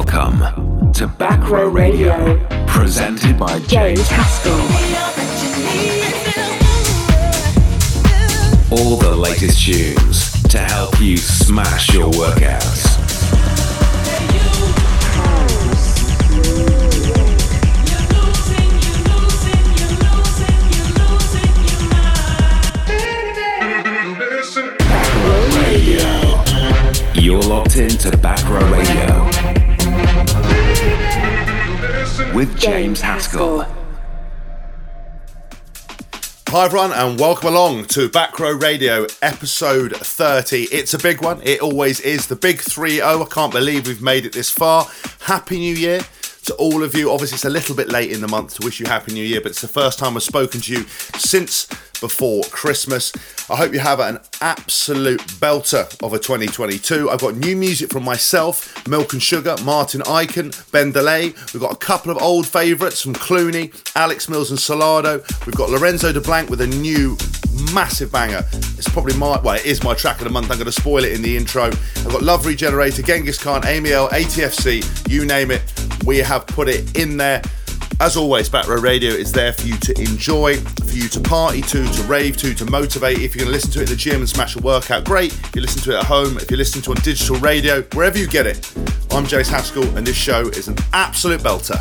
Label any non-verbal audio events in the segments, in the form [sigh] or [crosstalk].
Welcome to Back Row Radio, presented by James Haskell. All the latest tunes to help you smash your workouts. You're locked into Back Row Radio with James Haskell. Hi everyone and welcome along to Back Row Radio episode 30. It's a big one. It always is. The big 3-0. I can't believe we've made it this far. Happy New Year to all of you. Obviously it's a little bit late in the month to wish you Happy New Year, but it's the first time I've spoken to you since before Christmas. I hope you have an absolute belter of a 2022. I've got new music from myself, Milk and Sugar, Martin Ikin, Ben Delay. We've got a couple of old favourites from Cloonee, Alex Mills and Solardo. We've got Lorenzo de DeBlanc with a new massive banger. It's probably my, well, it is my track of the month. I'm going to spoil it in the intro. I've got Love Regenerator, Genghis Khan, Amy L, ATFC, you name it. We have put it in there. As always, Back Row Radio is there for you to enjoy, for you to party to, to rave to, to motivate. If you're going to listen to it in the gym and smash a workout, great. If you listen to it at home, if you're listening to it on digital radio, wherever you get it. I'm James Haskell, and this show is an absolute belter.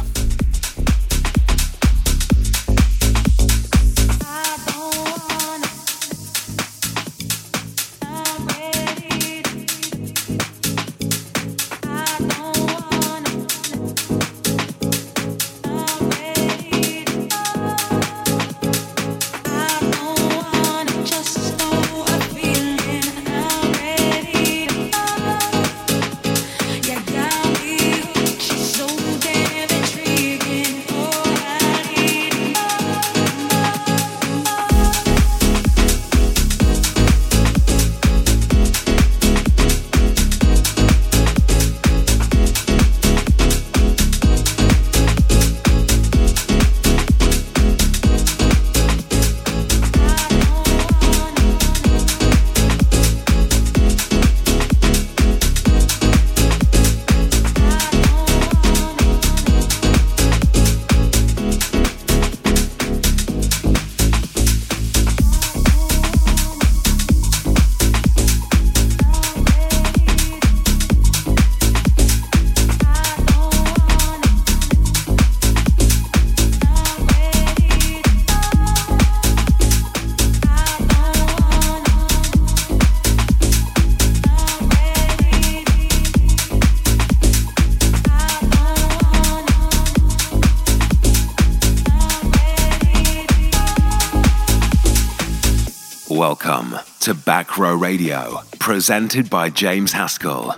Radio, presented by James Haskell.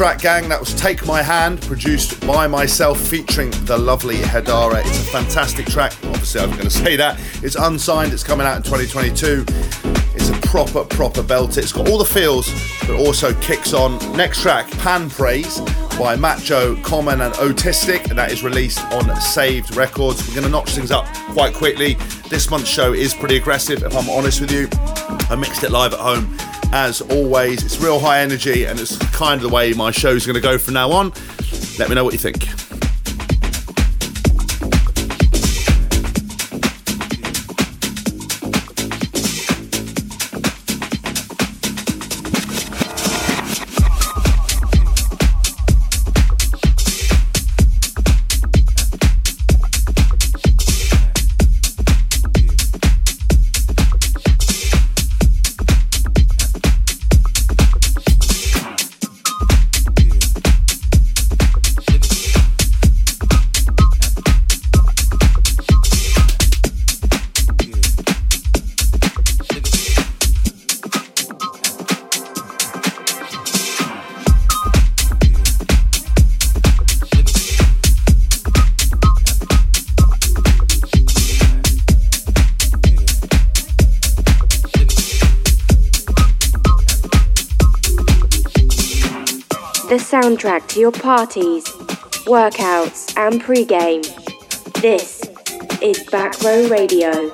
Track, gang? That was Take My Hand, produced by myself, featuring the lovely Hedara. It's a fantastic track. Obviously, I'm going to say that. It's unsigned, it's coming out in 2022. It's a proper, proper belt. It's got all the feels, but also kicks on. Next track, Pan Praise, by Macho, Common, and Autistic, and that is released on Saved Records. We're going to notch things up quite quickly. This month's show is pretty aggressive, if I'm honest with you. I mixed it live at home as always. It's real high energy, and it's kind of the way my show's going to go from now on. Let me know what you think. Soundtrack to your parties, workouts, and pregame. This is Back Row Radio.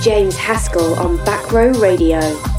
James Haskell on Back Row Radio.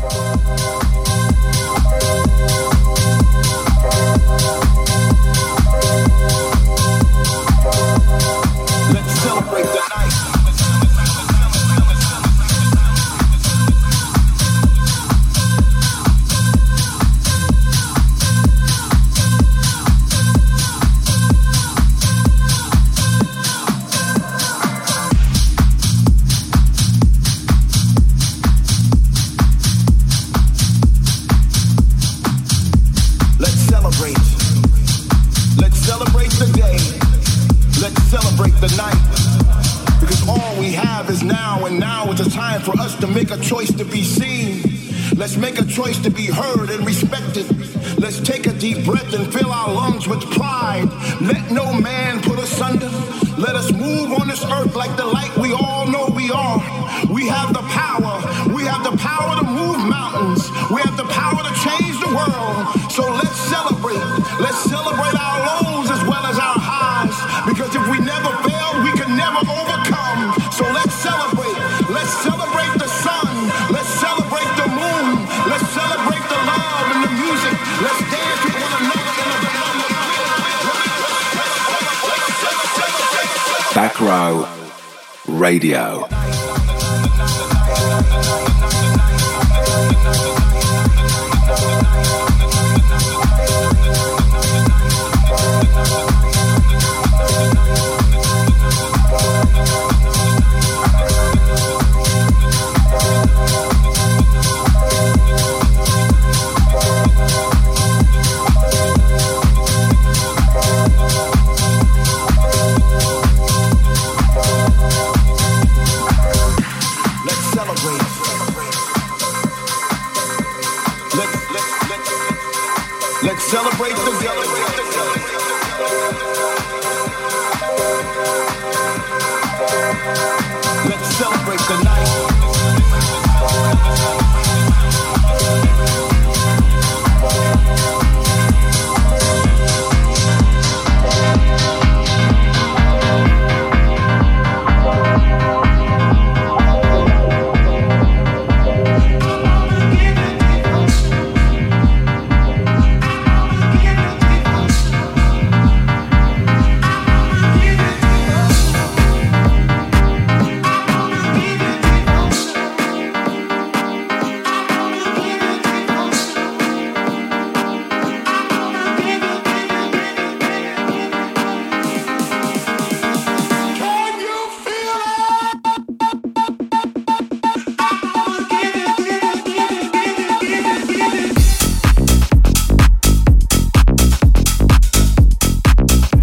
Back Row Radio.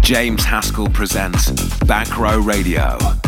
James Haskell presents Back Row Radio.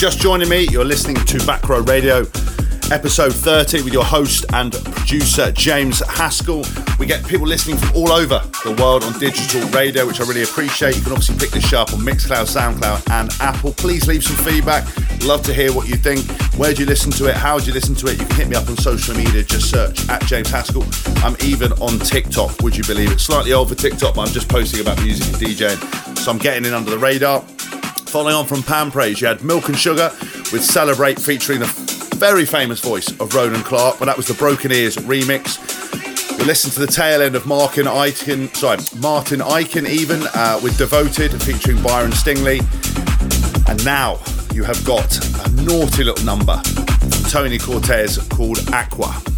Just joining me, you're listening to Back Row Radio, episode 30, with your host and producer James Haskell. We get people listening from all over the world on digital radio, which I really appreciate. You can obviously pick this up on Mixcloud, SoundCloud, and Apple. Please leave some feedback. Love to hear what you think. Where do you listen to it? How do you listen to it? You can hit me up on social media. Just search at James Haskell. I'm even on TikTok. Would you believe it? Slightly old for TikTok, but I'm just posting about music and DJing. So I'm getting in under the radar. Following on from Pan Praise, you had Milk and Sugar with Celebrate featuring the very famous voice of Ronan Clark, but that was the Broken Ears remix. We listened to the tail end of Martin Ikin, sorry, Martin Ikin even uh, with Devoted featuring Byron Stingley. And now you have got a naughty little number from Tony Cortez called Aqua.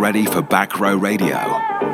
Ready for Back Row Radio.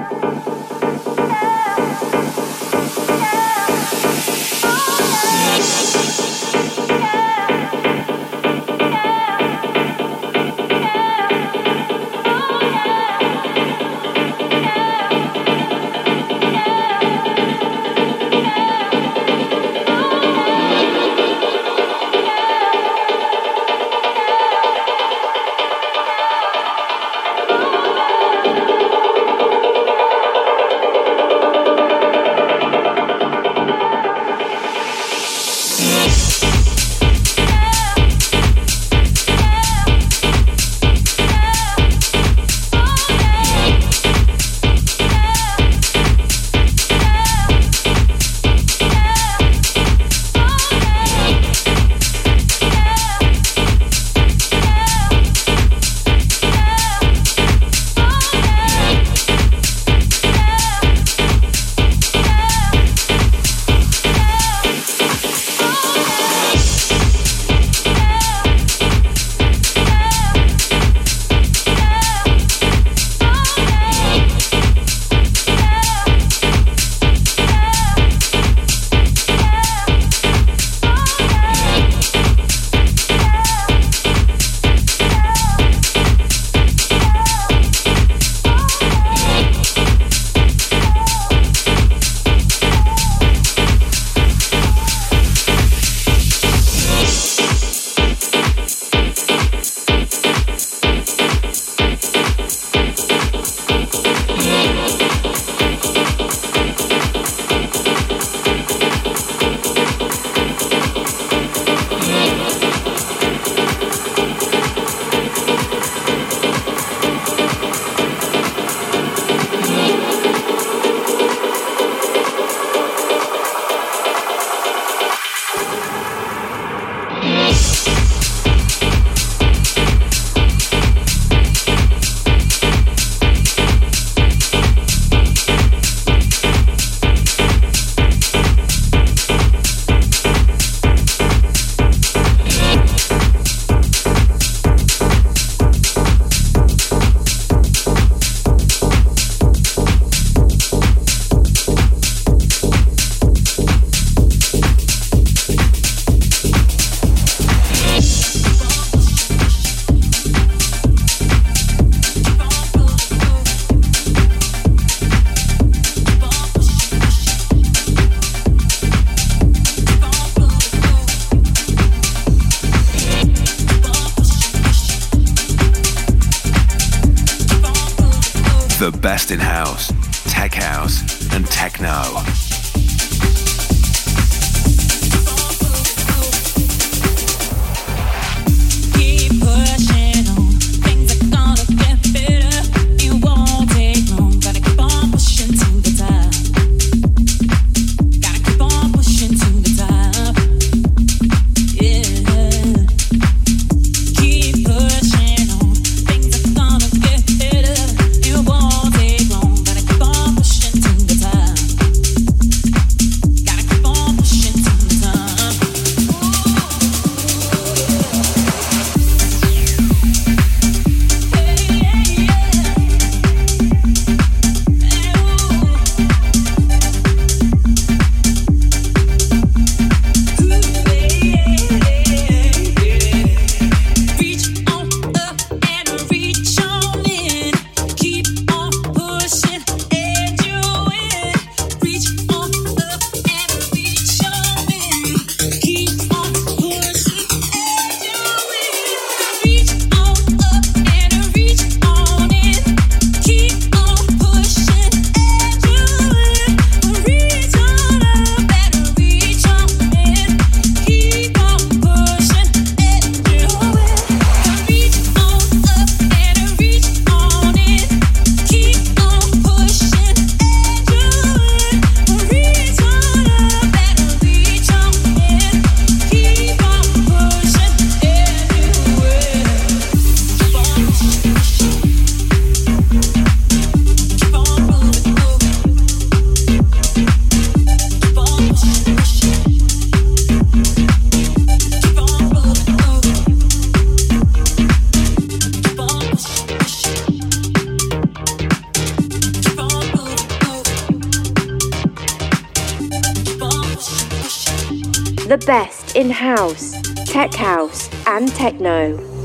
House, tech house, and techno.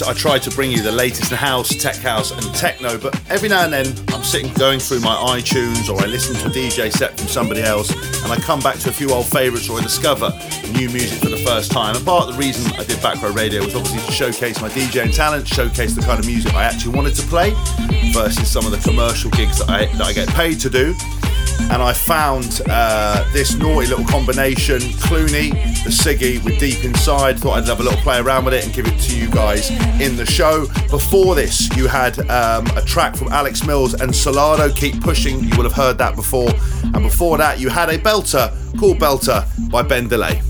I try to bring you the latest in house, tech house, and techno, but every now and then I'm sitting going through my iTunes or I listen to a DJ set from somebody else and I come back to a few old favourites or I discover new music for the first time. And part of the reason I did Back Row Radio was obviously to showcase my DJing talent, showcase the kind of music I actually wanted to play versus some of the commercial gigs that I, that I get paid to do and I found uh, this naughty little combination Cloonee, the Siggy with Deep Inside. Thought I'd have a little play around with it and give it to you guys in the show. Before this, you had um, a track from Alex Mills and Solardo, Keep Pushing. You will have heard that before. And before that, you had a belter called Belter by Ben Delay.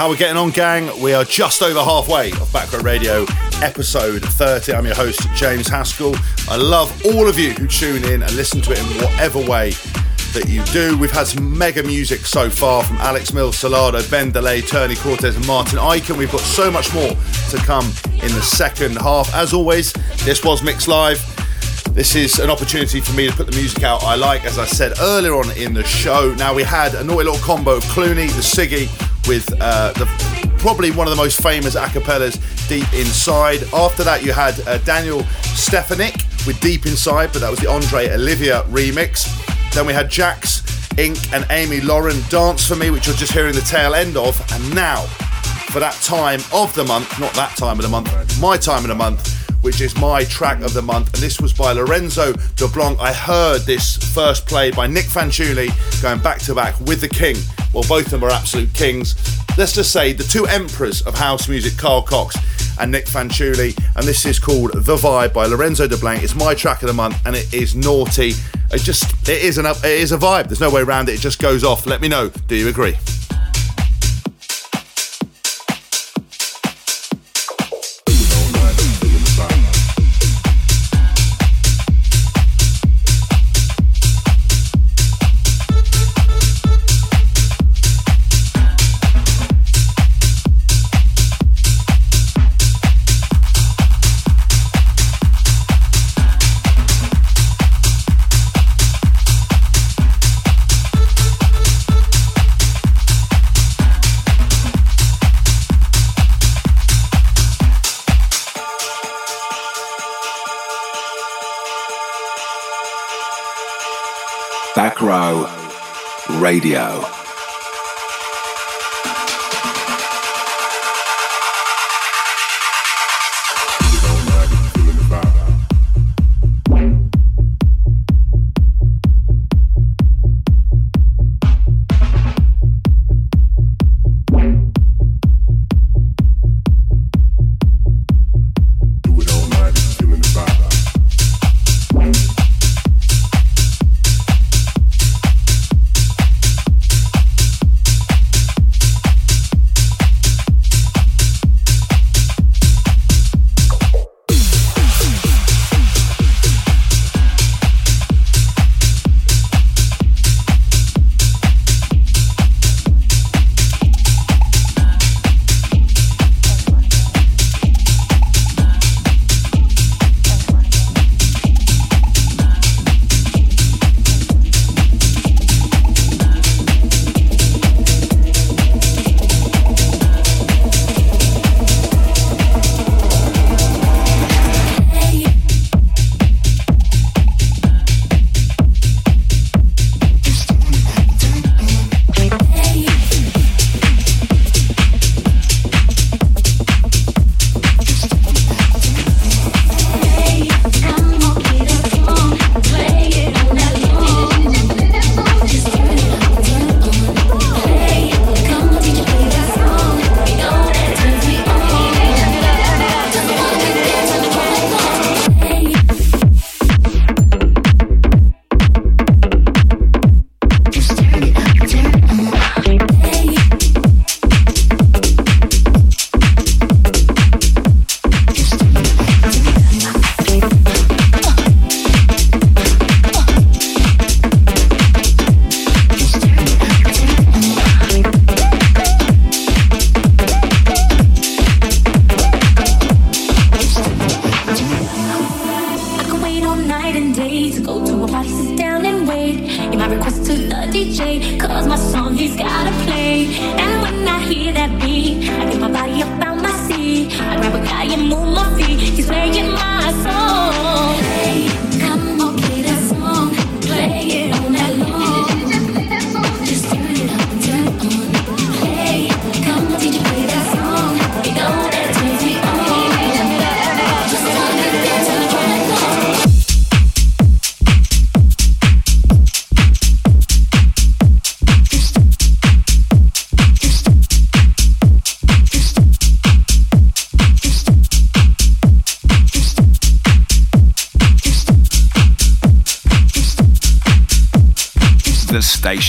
How we're getting on, gang? We are just over halfway of Back Row Radio, episode 30. I'm your host, James Haskell. I love all of you who tune in and listen to it in whatever way that you do. We've had some mega music so far from Alex Mills, Solardo, Ben Delay, Tony Cortez, and Martin Ikin. We've got so much more to come in the second half. As always, this was Mix Live. This is an opportunity for me to put the music out I like, as I said earlier on in the show. Now, we had a naughty little combo of Cloonee, the Siggy, with uh, the probably one of the most famous acapellas, Deep Inside. After that, you had uh, Daniel Stefanik with Deep Inside, but that was the Andre Olivia remix. Then we had Jax, Inc., and Amy Lauren Dance for Me, which you're just hearing the tail end of. And now, for that time of the month, not that time of the month, my time of the month, which is my track of the month. And this was by Lorenzo de Blanck. I heard this first played by Nick Fanciulli going back to back with the King. Well, both of them are absolute kings. Let's just say the two emperors of house music, Carl Cox and Nick Fanciulli. And this is called The Vibe by Lorenzo de Blanck. It's my track of the month and it is naughty. It just, it is, an, it is a vibe. There's no way around it. It just goes off. Let me know. Do you agree? Radio.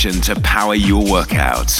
To power your workouts.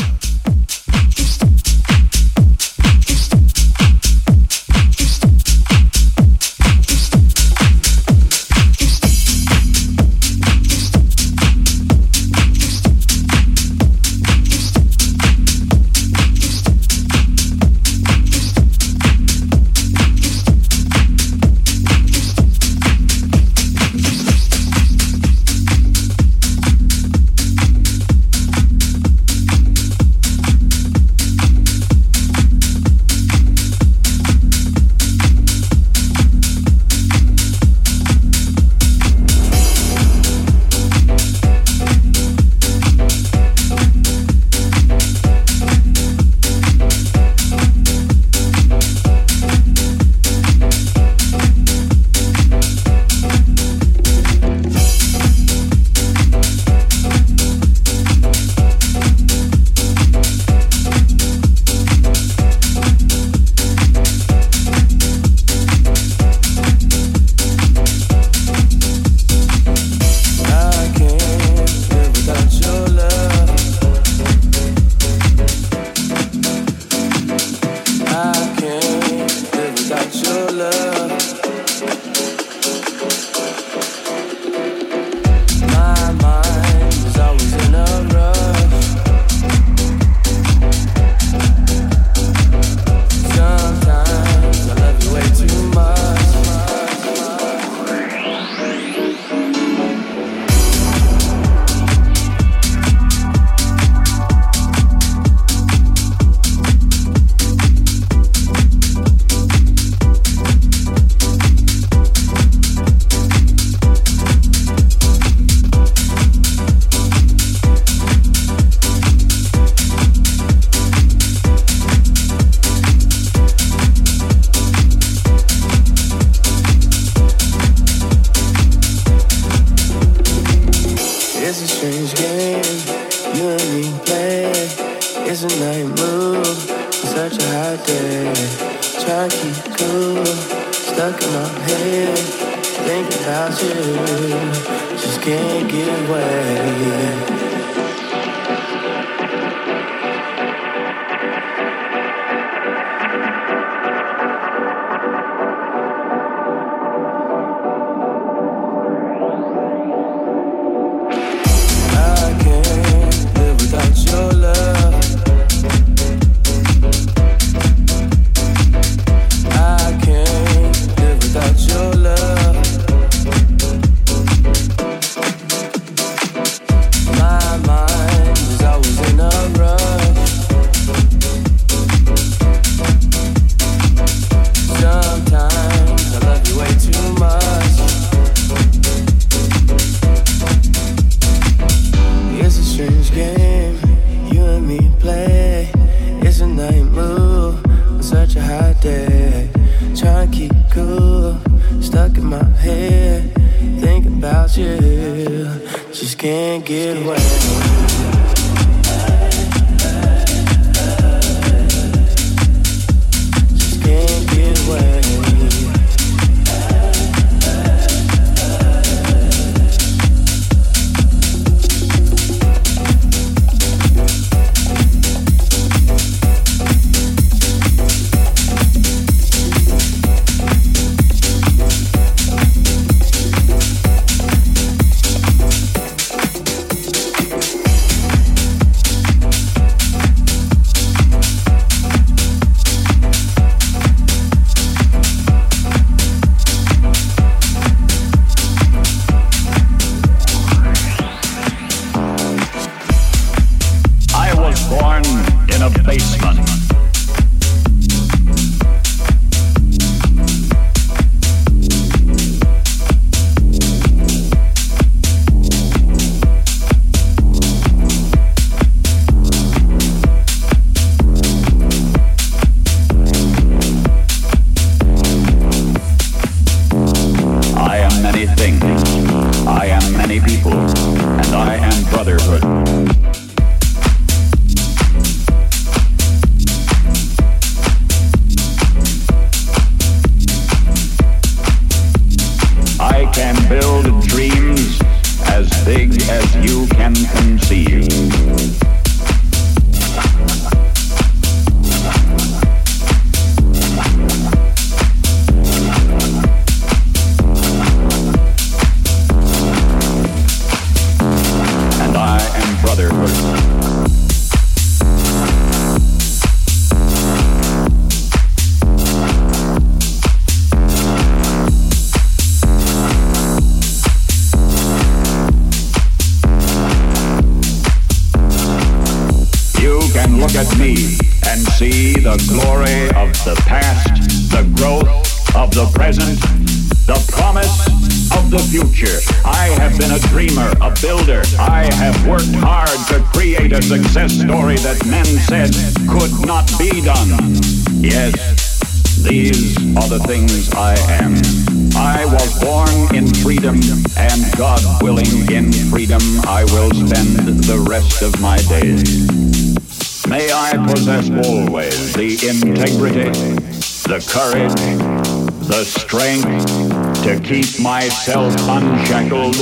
Keep myself unshackled.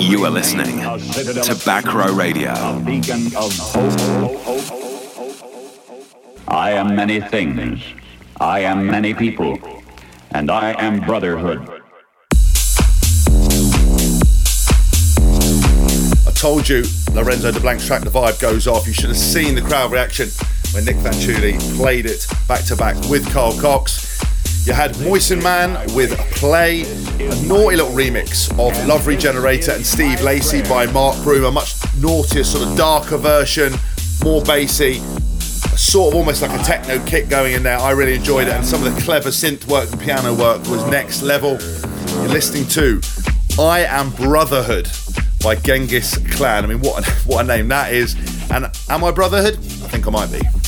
you are listening to Back Row Radio. I am many things. I am many people. And I am brotherhood. I told you, Lorenzo de Blanck's track, the vibe goes off. You should have seen the crowd reaction when Nick Fanciulli played it back to back with Carl Cox. You had Moisten Man with a Play, a naughty little remix of Love Regenerator and Steve Lacy by Mark Broom, a much naughtier, sort of darker version, more bassy, sort of almost like a techno kick going in there. I really enjoyed it, and some of the clever synth work and piano work was next level. You're listening to I Am Brotherhood by Genghis Clan. I mean, what a, [laughs] what a name that is. And am I Brotherhood? I think I might be.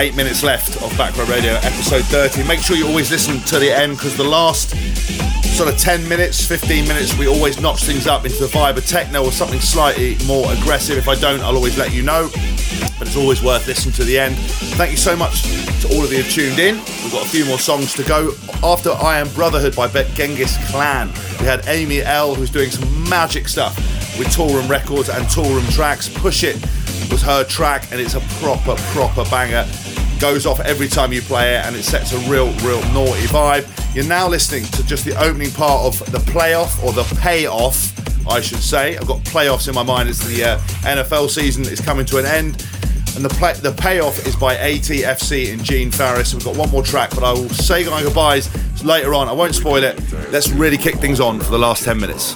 Eight minutes left of Back Row Radio episode 30. Make sure you always listen to the end because the last sort of 10 minutes, 15 minutes, we always notch things up into the vibe of techno or something slightly more aggressive. If I don't, I'll always let you know. But it's always worth listening to the end. Thank you so much to all of you who tuned in. We've got a few more songs to go. After I Am Brotherhood by Bet Genghis Clan, we had Amy L, who's doing some magic stuff with Toolroom Records and Toolroom Tracks. Push It was her track, and it's a proper, proper banger. Goes off every time you play it, and it sets a real, real naughty vibe. You're now listening to just the opening part of the playoff, or the payoff, I should say. I've got playoffs in my mind. It's the uh, NFL season is coming to an end. And the play, the payoff is by ATFC and Gene Farris. We've got one more track, but I will say goodbyes later on. I won't spoil it. Let's really kick things on for the last 10 minutes.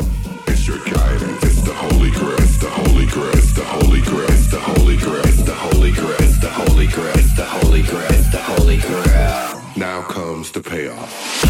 Payoff.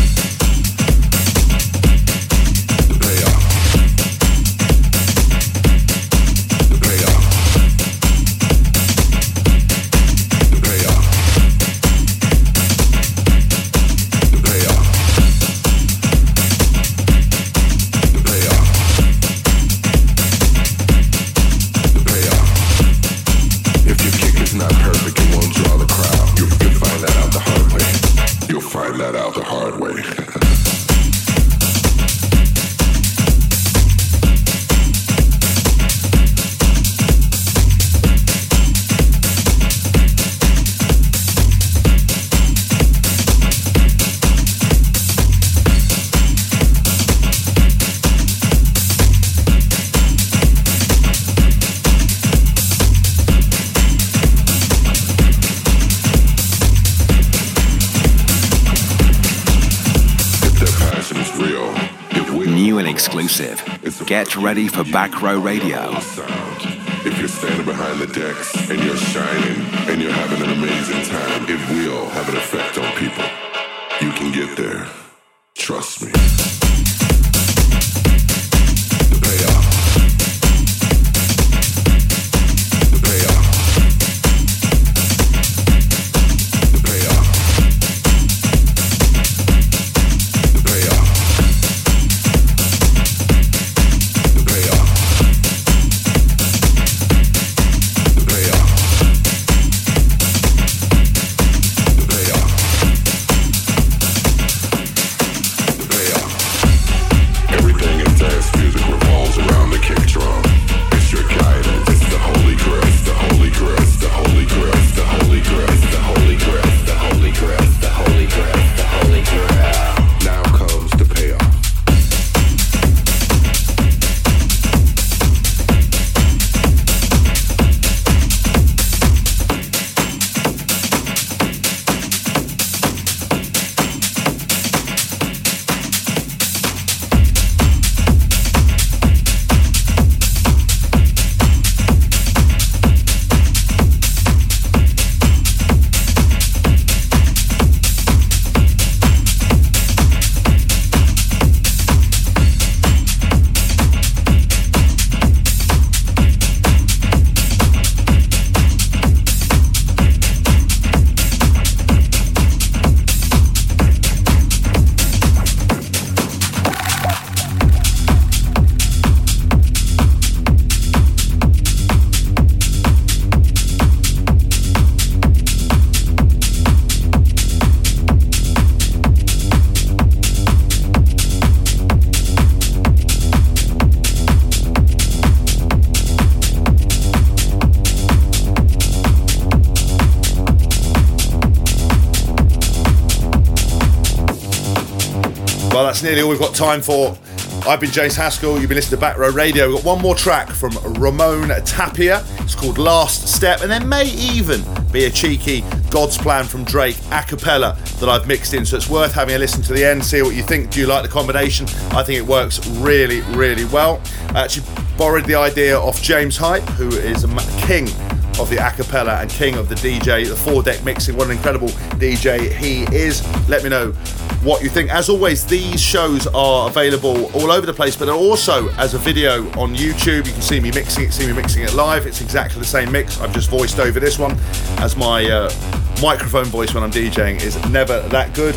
Ready for Back Row Radio. If you're standing behind the decks and you're shining and you're having an amazing time, it will have an effect we've got time for. I've been James Haskell. You've been listening to Back Row Radio. We've got one more track from Ramon Tapia. It's called Last Step, and there may even be a cheeky God's Plan from Drake a cappella that I've mixed in. So it's worth having a listen to the end, see what you think. Do you like the combination? I think it works really, really well. I actually borrowed the idea off James Hype, who is a king of the a cappella and king of the DJ, the four deck mixing. What an incredible DJ he is. Let me know what you think. As always, these shows are available all over the place, but also as a video on YouTube. You can see me mixing it, see me mixing it live. It's exactly the same mix. I've just voiced over this one as my uh, microphone voice when I'm DJing is never that good.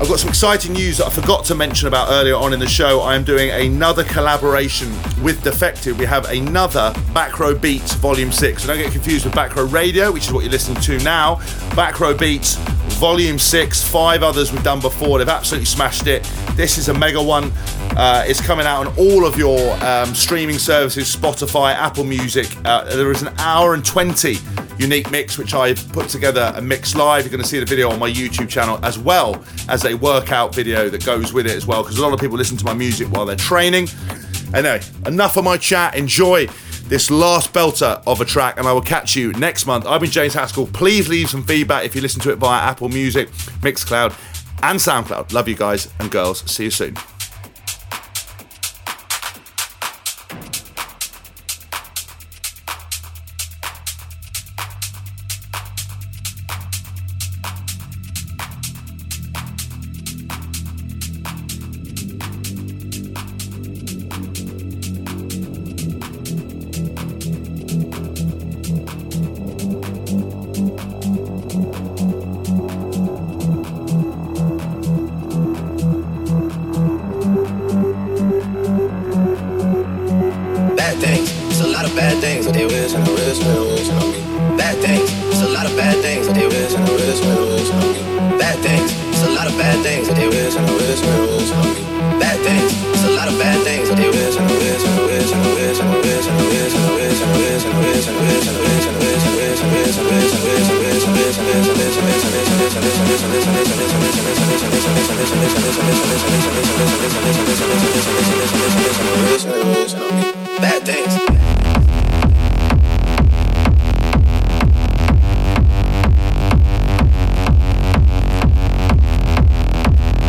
I've got some exciting news that I forgot to mention about earlier on in the show. I am doing another collaboration with Defected. We have another Back Row Beats Volume 6. So don't get confused with Back Row Radio, which is what you're listening to now. Back Row Beats Volume 6, five others we've done before. They've absolutely smashed it. This is a mega one. Uh, it's coming out on all of your um, streaming services Spotify, Apple Music. Uh, there is an hour and 20 unique mix which I've put together a mix live. You're going to see the video on my YouTube channel as well as a workout video that goes with it as well because a lot of people listen to my music while they're training. Anyway, enough of my chat. Enjoy this last belter of a track, and I will catch you next month. I've been James Haskell. Please leave some feedback if you listen to it via Apple Music, Mixcloud, and SoundCloud. Love you guys and girls. See you soon.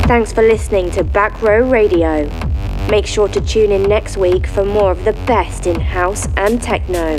Thanks for listening to Back Row Radio. Make sure to tune in next week for more of the best in house and techno.